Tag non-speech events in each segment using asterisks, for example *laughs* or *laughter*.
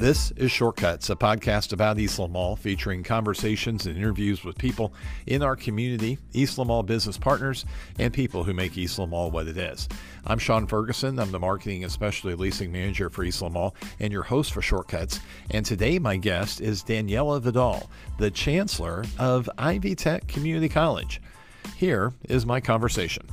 This is Shortcuts, a podcast about Eastland Mall featuring conversations and interviews with people in our community, Eastland Mall business partners, and people who make Eastland Mall what it is. I'm Sean Ferguson. I'm the marketing and specialty leasing manager for East Lamoille and your host for Shortcuts. And today my guest is Daniela Vidal, the chancellor of Ivy Tech Community College. Here is my conversation.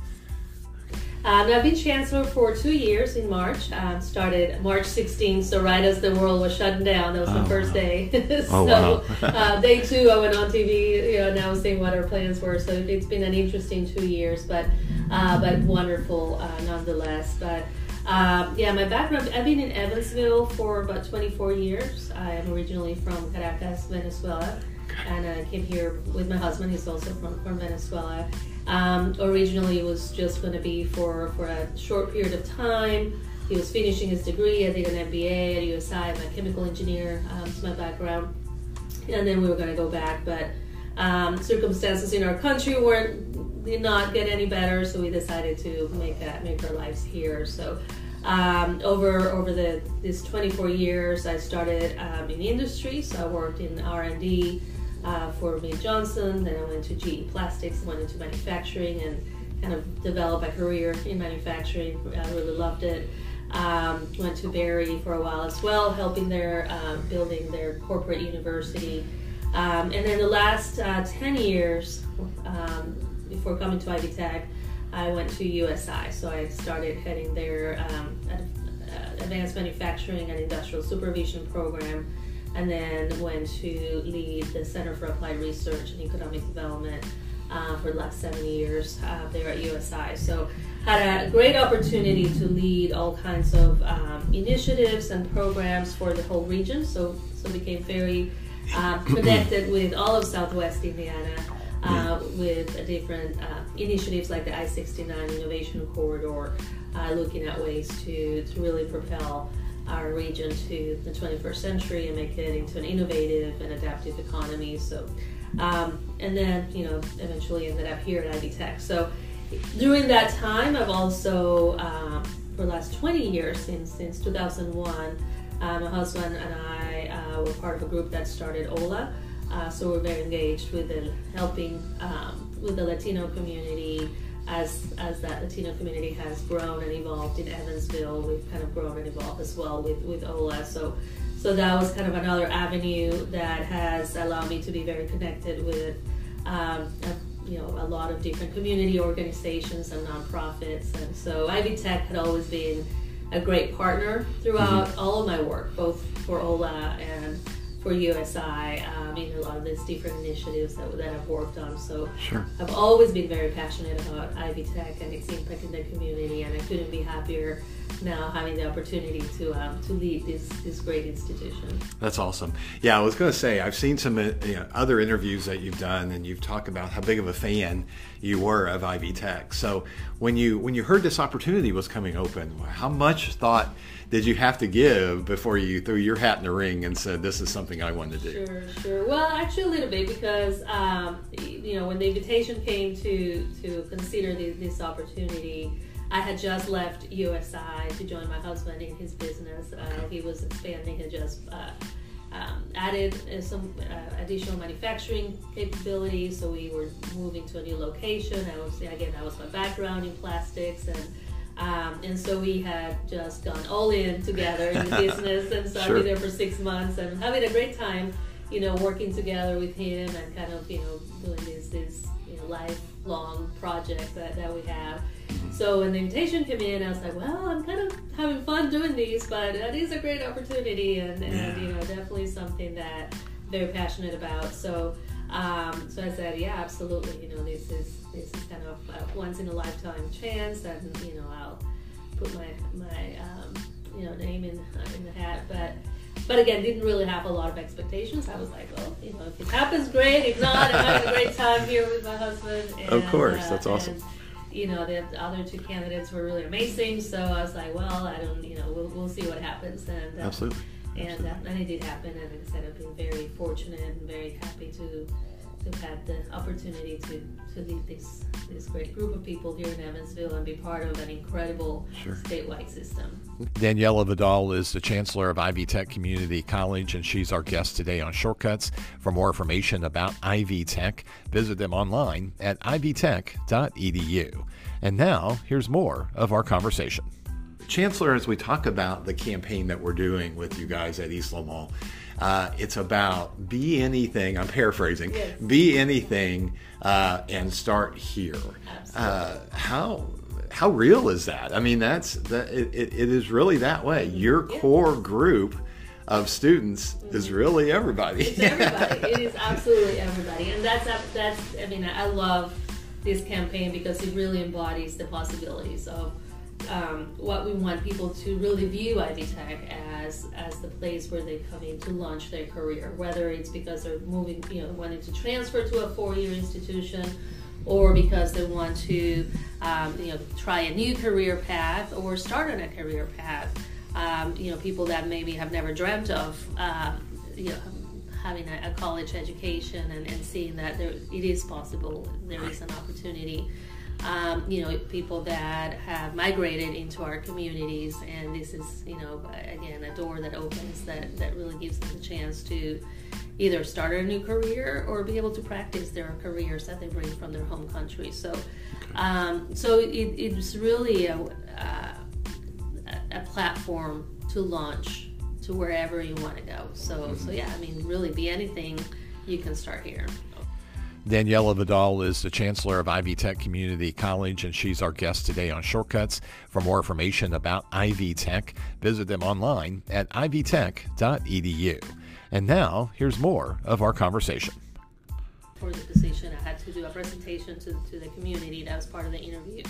Um, I've been chancellor for two years in March. Um, started March 16th, so right as the world was shutting down, that was oh, the first wow. day. *laughs* so oh, wow. uh, day two, I went on TV, you know, announcing what our plans were. So it's been an interesting two years, but uh, but wonderful uh, nonetheless. But um, yeah, my background, I've been in Evansville for about 24 years. I am originally from Caracas, Venezuela, and I came here with my husband. He's also from, from Venezuela. Um, originally, it was just going to be for, for a short period of time. He was finishing his degree. I did an MBA at USI. I'm a chemical engineer. Um, my background. And then we were going to go back, but um, circumstances in our country weren't did not get any better, so we decided to make a, make our lives here. So um, over over the this 24 years, I started um, in the industry. So I worked in R and D uh, for Mead Johnson. Then I went to GE Plastics, went into manufacturing, and kind of developed a career in manufacturing. I really loved it. Um, went to Berry for a while as well, helping their uh, building their corporate university. Um, and then the last uh, 10 years um, before coming to Ivy Tech, I went to USI. So I started heading their um, uh, advanced manufacturing and industrial supervision program and then went to lead the Center for Applied Research and Economic Development uh, for the last seven years uh, there at USI. So had a great opportunity to lead all kinds of um, initiatives and programs for the whole region. So so became very uh, *clears throat* connected with all of Southwest Indiana. Uh, with different uh, initiatives like the I-69 Innovation Corridor, uh, looking at ways to, to really propel our region to the 21st century and make it into an innovative and adaptive economy. So, um, and then you know eventually ended up here at Ivy Tech. So during that time, I've also um, for the last 20 years since since 2001, uh, my husband and I uh, were part of a group that started OLA. Uh, so we're very engaged with helping um, with the Latino community as as that Latino community has grown and evolved in Evansville, we've kind of grown and evolved as well with with OLA. So so that was kind of another avenue that has allowed me to be very connected with um, a, you know a lot of different community organizations and nonprofits. And so Ivy Tech had always been a great partner throughout mm-hmm. all of my work, both for OLA and for USI um, in a lot of these different initiatives that, that I've worked on. So sure. I've always been very passionate about Ivy Tech and its impact in the community, and I couldn't be happier now having the opportunity to um, to lead this this great institution. That's awesome. Yeah, I was going to say I've seen some uh, you know, other interviews that you've done, and you've talked about how big of a fan you were of Ivy Tech. So when you when you heard this opportunity was coming open, how much thought did you have to give before you threw your hat in the ring and said, "This is something I want to do"? Sure, sure. Well, actually, a little bit because um, you know when the invitation came to to consider this opportunity. I had just left USI to join my husband in his business. Uh, he was expanding. He just uh, um, added uh, some uh, additional manufacturing capabilities. So we were moving to a new location. I was again that was my background in plastics and um, and so we had just gone all in together in the *laughs* business, and so sure. I've been there for six months and having a great time, you know, working together with him and kind of, you know, doing this this you know lifelong project that, that we have. So when the invitation came in, I was like, well, I'm kind of having fun doing these, but that is a great opportunity and, and yeah. you know, definitely something that very passionate about. So um, so I said, yeah, absolutely. You know, this is this is kind of a once in a lifetime chance, and you know, I'll put my my um, you know name in uh, in the hat. But but again, didn't really have a lot of expectations. I was like, well, you know, if it happens, great. If not, I'm having a great time here with my husband. And, *laughs* of course, that's uh, awesome. And, you know, the other two candidates were really amazing. So I was like, well, I don't, you know, we'll, we'll see what happens. And uh, absolutely and, uh, and it did happen. And like I said, I've been very fortunate and very happy to to have the opportunity to, to lead this this great group of people here in Evansville and be part of an incredible sure. statewide system. Daniela Vidal is the chancellor of Ivy Tech Community College, and she's our guest today on Shortcuts. For more information about Ivy Tech, visit them online at ivytech.edu. And now, here's more of our conversation. Chancellor, as we talk about the campaign that we're doing with you guys at Eastland Mall, uh, it's about be anything. I'm paraphrasing. Yes. Be anything uh, and start here. Uh, how how real is that? I mean, that's that. It, it, is really that way. Your yeah. core group of students mm-hmm. is really everybody. It's everybody. it is absolutely everybody, and that's that's. I mean, I love this campaign because it really embodies the possibilities of um, what we want people to really view Ivy Tech as as the place where they come in to launch their career, whether it's because they're moving, you know, wanting to transfer to a four-year institution, or because they want to, um, you know, try a new career path or start on a career path. Um, you know, people that maybe have never dreamt of, uh, you know, having a, a college education and, and, seeing that there, it is possible, there is an opportunity um, you know, people that have migrated into our communities, and this is, you know, again, a door that opens that, that really gives them a chance to either start a new career or be able to practice their careers that they bring from their home country. So, um, so it, it's really a, a, a, platform to launch to wherever you want to go. So, mm-hmm. so yeah, I mean, really, be anything you can start here. Daniela Vidal is the chancellor of Ivy Tech Community College, and she's our guest today on Shortcuts. For more information about Ivy Tech, visit them online at ivytech.edu. And now, here's more of our conversation. For the position, I had to do a presentation to, to the community. That was part of the interview.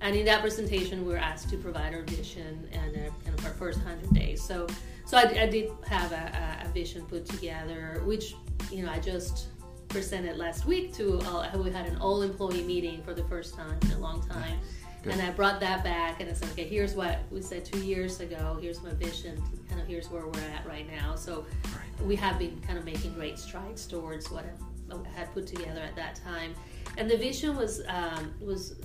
And in that presentation, we were asked to provide our vision and uh, kind of our first 100 days. So, so I, I did have a, a vision put together, which, you know, I just presented last week to uh, we had an all employee meeting for the first time in a long time. Good. And I brought that back and I said, okay, here's what we said two years ago. Here's my vision. Kind of here's where we're at right now. So right. we have been kind of making great strides towards what I had put together at that time. And the vision was um, was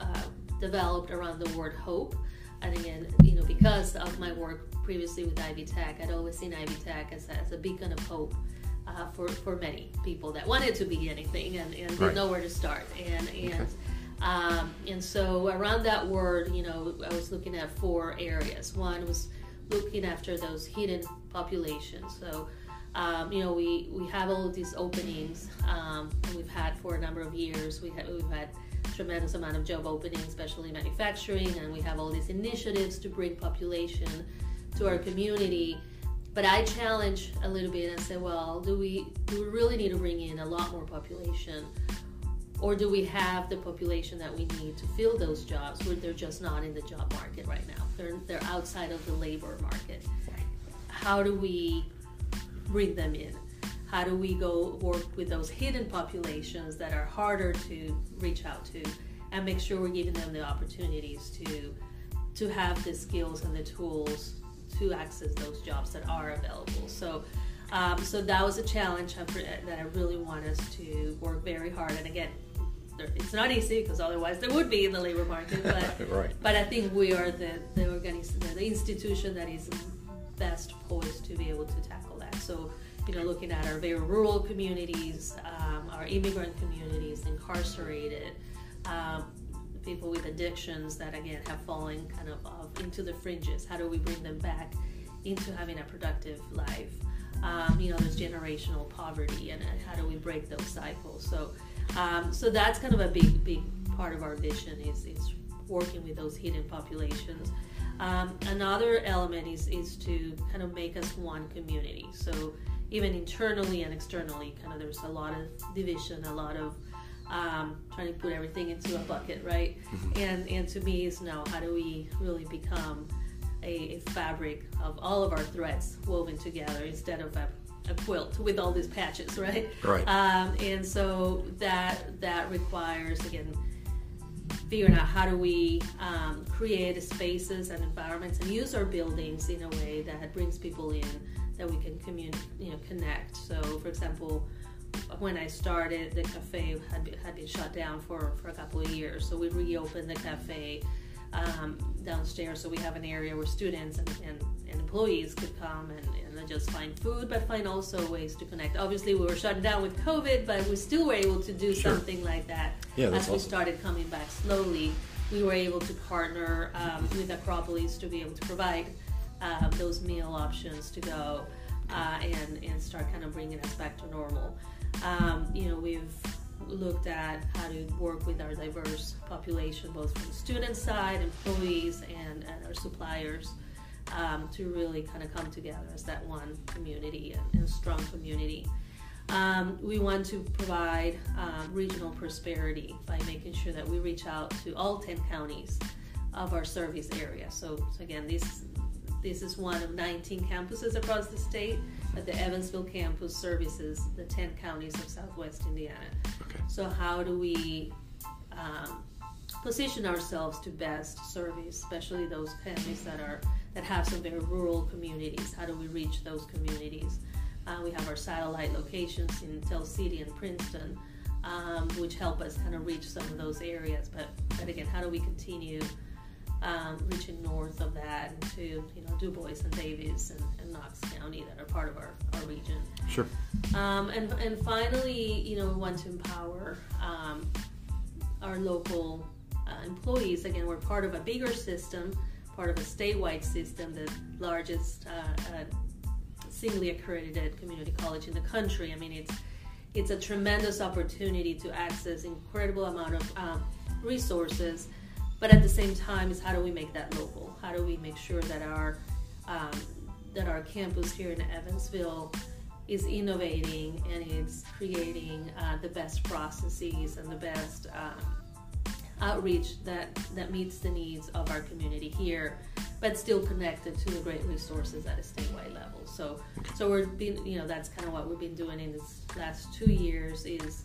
uh, developed around the word hope. And again, you know, because of my work previously with Ivy Tech, I'd always seen Ivy Tech as a, as a beacon of hope uh, for, for many people that wanted to be anything and, and didn't know where to start. And, and, okay. um, and so around that word, you know, I was looking at four areas. One was looking after those hidden populations. So, um, you know, we, we have all of these openings um, we've had for a number of years. We have, we've had tremendous amount of job openings, especially manufacturing, and we have all these initiatives to bring population to our community. But I challenge a little bit and say, well, do we do we really need to bring in a lot more population, or do we have the population that we need to fill those jobs where they're just not in the job market right now? They're they're outside of the labor market. How do we bring them in? How do we go work with those hidden populations that are harder to reach out to, and make sure we're giving them the opportunities to to have the skills and the tools to access those jobs that are available. So, um, so that was a challenge that I really want us to work very hard. And again, it's not easy because otherwise there would be in the labor market. But, *laughs* right. but I think we are the the, organiz- the institution that is best poised to be able to tackle that. So, you know, looking at our very rural communities, um, our immigrant communities, incarcerated. Um, people with addictions that again have fallen kind of uh, into the fringes. How do we bring them back into having a productive life? Um, you know, there's generational poverty, and, how do we break those cycles? So, um, so that's kind of a big, big part of our vision is, is working with those hidden populations. Um, another element is is to kind of make us one community. So even internally and externally, kind of there's a lot of division, a lot of um, trying to put everything into a bucket, right? Mm-hmm. And and to me is now how do we really become a, a, fabric of all of our threads woven together instead of a, a quilt with all these patches, right? Right. Um, and so that that requires again figuring out how do we um, create spaces and environments and use our buildings in a way that brings people in that we can commun- you know connect. So, for example when I started, the cafe had been, had been shut down for, for a couple of years. So we reopened the cafe um, downstairs. So we have an area where students and, and, and employees could come and, and just find food, but find also ways to connect. Obviously, we were shut down with COVID, but we still were able to do sure. something like that yeah, as awesome. we started coming back slowly. We were able to partner um, with Acropolis to be able to provide uh, those meal options to go uh, and, and start kind of bringing us back to normal. Um, you know, we've looked at how to work with our diverse population, both from the student side, employees, and, and our suppliers, um, to really kind of come together as that one community and, and strong community. Um, we want to provide um, regional prosperity by making sure that we reach out to all 10 counties of our service area. So, so again, this this is one of 19 campuses across the state, but the Evansville campus services the 10 counties of Southwest Indiana. Okay. So, how do we um, position ourselves to best service, especially those families that are that have some very rural communities? How do we reach those communities? Uh, we have our satellite locations in Tell City and Princeton, um, which help us kind of reach some of those areas. But, but again, how do we continue um, reaching north of that into you know Dubois and Daviess and, and Knox County that are part of our, our region. Sure. Um, and and finally, you know, we want to empower um, our local uh, employees. Again, we're part of a bigger system, part of a statewide system, the largest uh, uh, singly accredited community college in the country. I mean, it's it's a tremendous opportunity to access incredible amount of um, resources but at the same time is how do we make that local? How do we make sure that our um, that our campus here in evansville is innovating and it's creating uh, the best processes and the best um, outreach that that meets the needs of our community here but still connected to the great resources at a statewide level. So so we're being you know that's kind of what we've been doing in this last two years is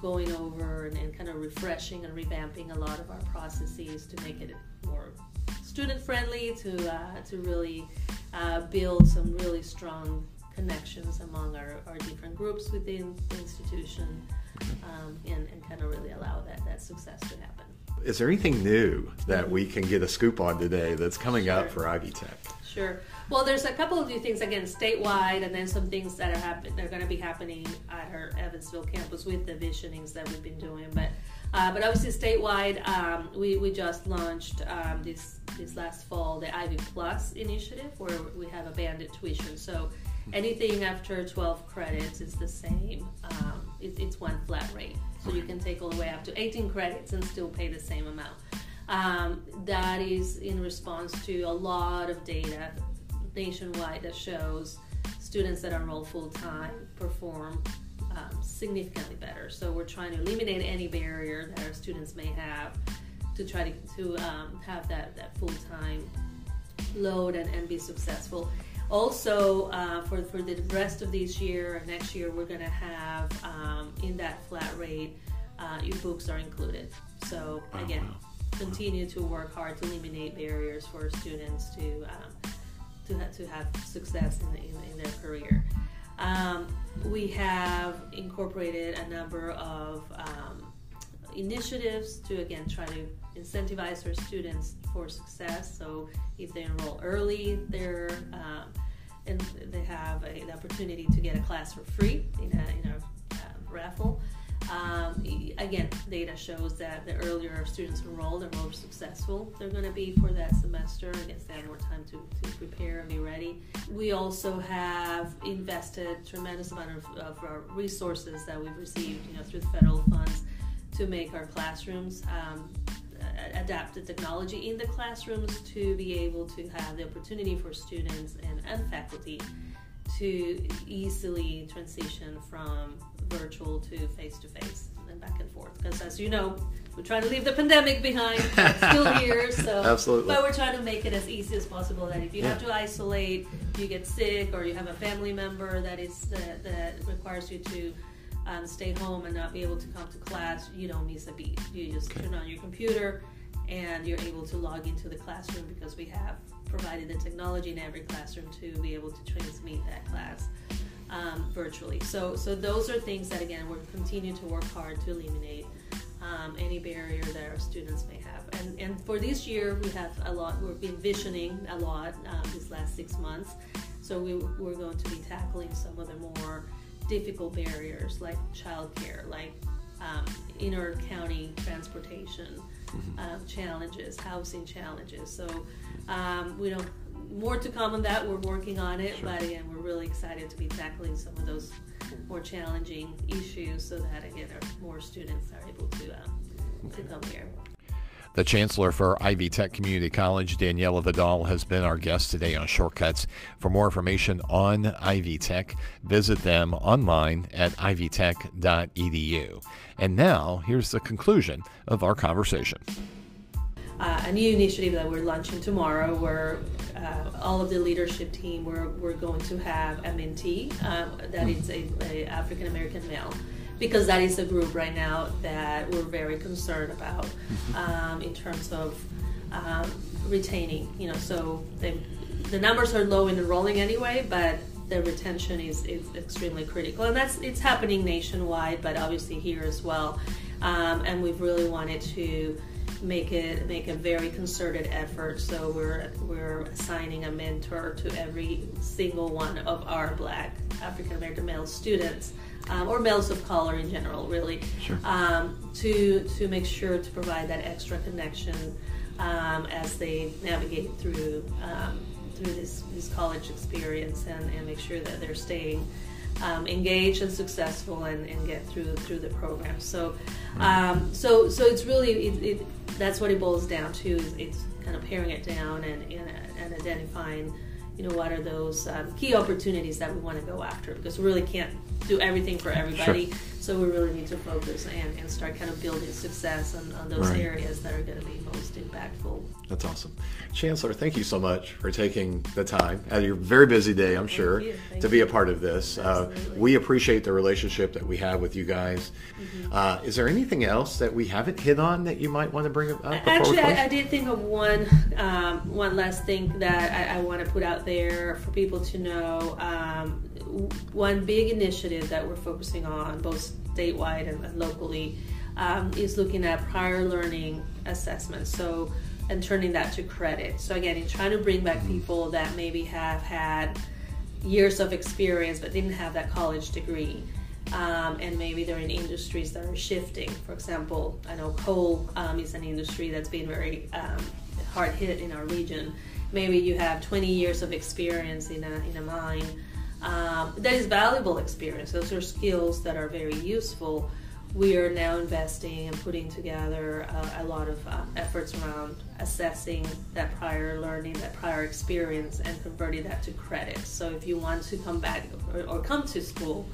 going over and, and kind of refreshing and revamping a lot of our processes to make it more student friendly, to uh, to really uh, build some really strong connections among our, our different groups within the institution, um, and, and kind of really allow that, that success to happen. Is there anything new that we can get a scoop on today that's coming sure. up for Ivy Tech? Sure. Well, there's a couple of new things again statewide, and then some things that are happen- They're going to be happening at our Evansville campus with the visionings that we've been doing. But uh, but obviously statewide, um, we, we just launched um, this this last fall the Ivy Plus initiative, where we have a banded tuition. So anything after 12 credits is the same. Um, it, it's one flat rate, so you can take all the way up to 18 credits and still pay the same amount. Um, that is in response to a lot of data nationwide that shows students that enroll full time perform um, significantly better. So we're trying to eliminate any barrier that our students may have to try to, to um, have that, that full time load and, and be successful. Also, uh, for, for the rest of this year and next year, we're going to have um, in that flat rate, uh, your books are included. So, again, wow continue to work hard to eliminate barriers for students to um, to, ha- to have success in, in, in their career. Um, we have incorporated a number of um, initiatives to again try to incentivize our students for success. So if they enroll early, they're um, and they have a, an opportunity to get a class for free in a, in a uh, raffle. Um, again, data shows that the earlier students enroll, the more successful they're going to be for that semester. Guess they have more time to, to prepare and be ready. We also have invested tremendous amount of, of our resources that we've received, you know, through the federal funds to make our classrooms um, adapt the technology in the classrooms to be able to have the opportunity for students and, and faculty to easily transition from virtual to face to face and back and forth. Because as you know, we're trying to leave the pandemic behind. It's still *laughs* here, so absolutely. But we're trying to make it as easy as possible. That if you yeah. have to isolate, you get sick, or you have a family member that is that, that requires you to um, stay home and not be able to come to class, you don't miss a beat. You just okay. turn on your computer and you're able to log into the classroom because we have provided the technology in every classroom to be able to transmit that class. um, virtually. So, so those are things that again we're continuing to work hard to eliminate um, any barrier that our students may have. And, and for this year, we have a lot. We've been visioning a lot um, these last six months. So we, we're going to be tackling some of the more difficult barriers like childcare, like um, inner county transportation. Uh, challenges, housing challenges. So um, we don't more to come on that. We're working on it, sure. but again, we're really excited to be tackling some of those more challenging issues so that again, more students are able to uh, to come here. The chancellor for Ivy Tech Community College, Daniela Vidal, has been our guest today on Shortcuts. For more information on Ivy Tech, visit them online at ivytech.edu. And now, here's the conclusion of our conversation. Uh, a new initiative that we're launching tomorrow where uh, all of the leadership team we're, we're going to have a mentee uh, that is a, a african american male because that is a group right now that we're very concerned about mm-hmm. um, in terms of um, retaining. You know, so they, the numbers are low in enrolling anyway, but the retention is, is extremely critical, and that's it's happening nationwide, but obviously here as well. Um, and we've really wanted to make it make a very concerted effort. So we're we're assigning a mentor to every single one of our Black African American male students um, or males of color in general, really, sure. um, to to make sure to provide that extra connection um, as they navigate through um, through this, this college experience and, and make sure that they're staying um, engaged and successful and, and get through through the program. So, um, so so it's really it, it, that's what it boils down to. Is it's kind of paring it down and and, and identifying you know what are those um, key opportunities that we want to go after because we really can't do everything for everybody sure. So we really need to focus and, and start kind of building success on, on those right. areas that are going to be most impactful. That's awesome. Chancellor thank you so much for taking the time out of your very busy day i'm thank sure to be a part of this. Uh, we appreciate the relationship that we have with you guys. Mm-hmm. uh, is there anything else that we haven't hit on that you might want to bring up actually I, I, did think of one um, one last thing that I, I want to put out there for people to know. Um, one big initiative that we're focusing on, both statewide and, locally, um, is looking at prior learning assessments. So, and turning that to credit. So again, in trying to bring back people that maybe have had years of experience but didn't have that college degree. Um, and maybe they're in industries that are shifting. For example, I know coal um, is an industry that's been very um, hard hit in our region maybe you have 20 years of experience in a, in a mine. Um, that is valuable experience. Those are skills that are very useful. We are now investing and putting together uh, a lot of uh, efforts around assessing that prior learning, that prior experience, and converting that to credit. So if you want to come back or, or come to school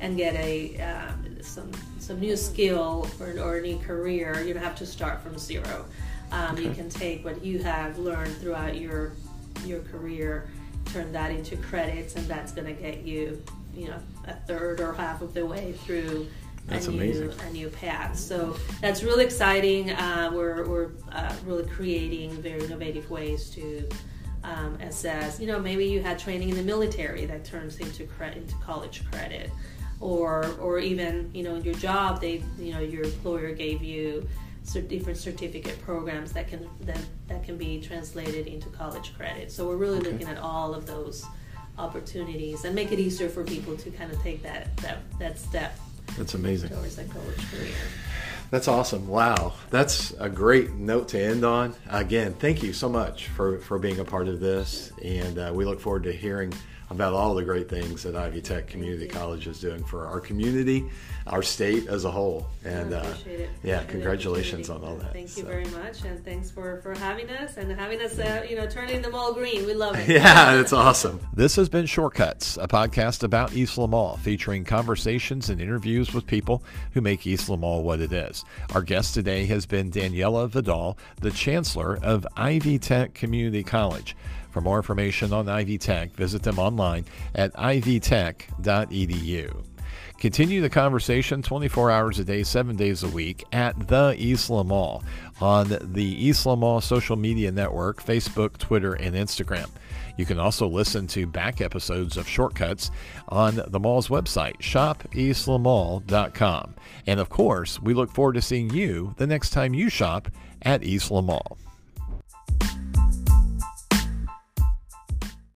and get a um, some some new skill or, or a new career, you don't have to start from zero. Um, okay. You can take what you have learned throughout your your career, turn that into credits, and that's going to get you, you know, a third or half of the way through that's a amazing. new a new path. So that's really exciting. Uh, we're we're uh, really creating very innovative ways to um, assess. You know, maybe you had training in the military that turns into credit into college credit, or or even you know in your job they you know your employer gave you different certificate programs that can that, that can be translated into college credit. So we're really okay. looking at all of those opportunities and make it easier for people to kind of take that that, that step. That's amazing. Towards that college career. That's awesome. Wow. That's a great note to end on. Again, thank you so much for, for being a part of this. And uh, we look forward to hearing about all the great things that Ivy Tech Community College is doing for our community, our state as a whole. And uh, yeah, congratulations on all that. Thank so. you very much, and thanks for for having us and having us, uh, you know, turning them all green. We love it. *laughs* yeah, it's awesome. This has been Shortcuts, a podcast about Eastland Mall, featuring conversations and interviews with people who make Eastland Mall what it is. Our guest today has been Daniela Vidal, the Chancellor of Ivy Tech Community College. For more information on Ivy Tech, visit them online at ivytech.edu. Continue the conversation 24 hours a day, 7 days a week at the East Mall on the East Mall social media network, Facebook, Twitter, and Instagram. You can also listen to back episodes of Shortcuts on the mall's website, shopeastlandmall.com. And of course, we look forward to seeing you the next time you shop at Eastland Mall.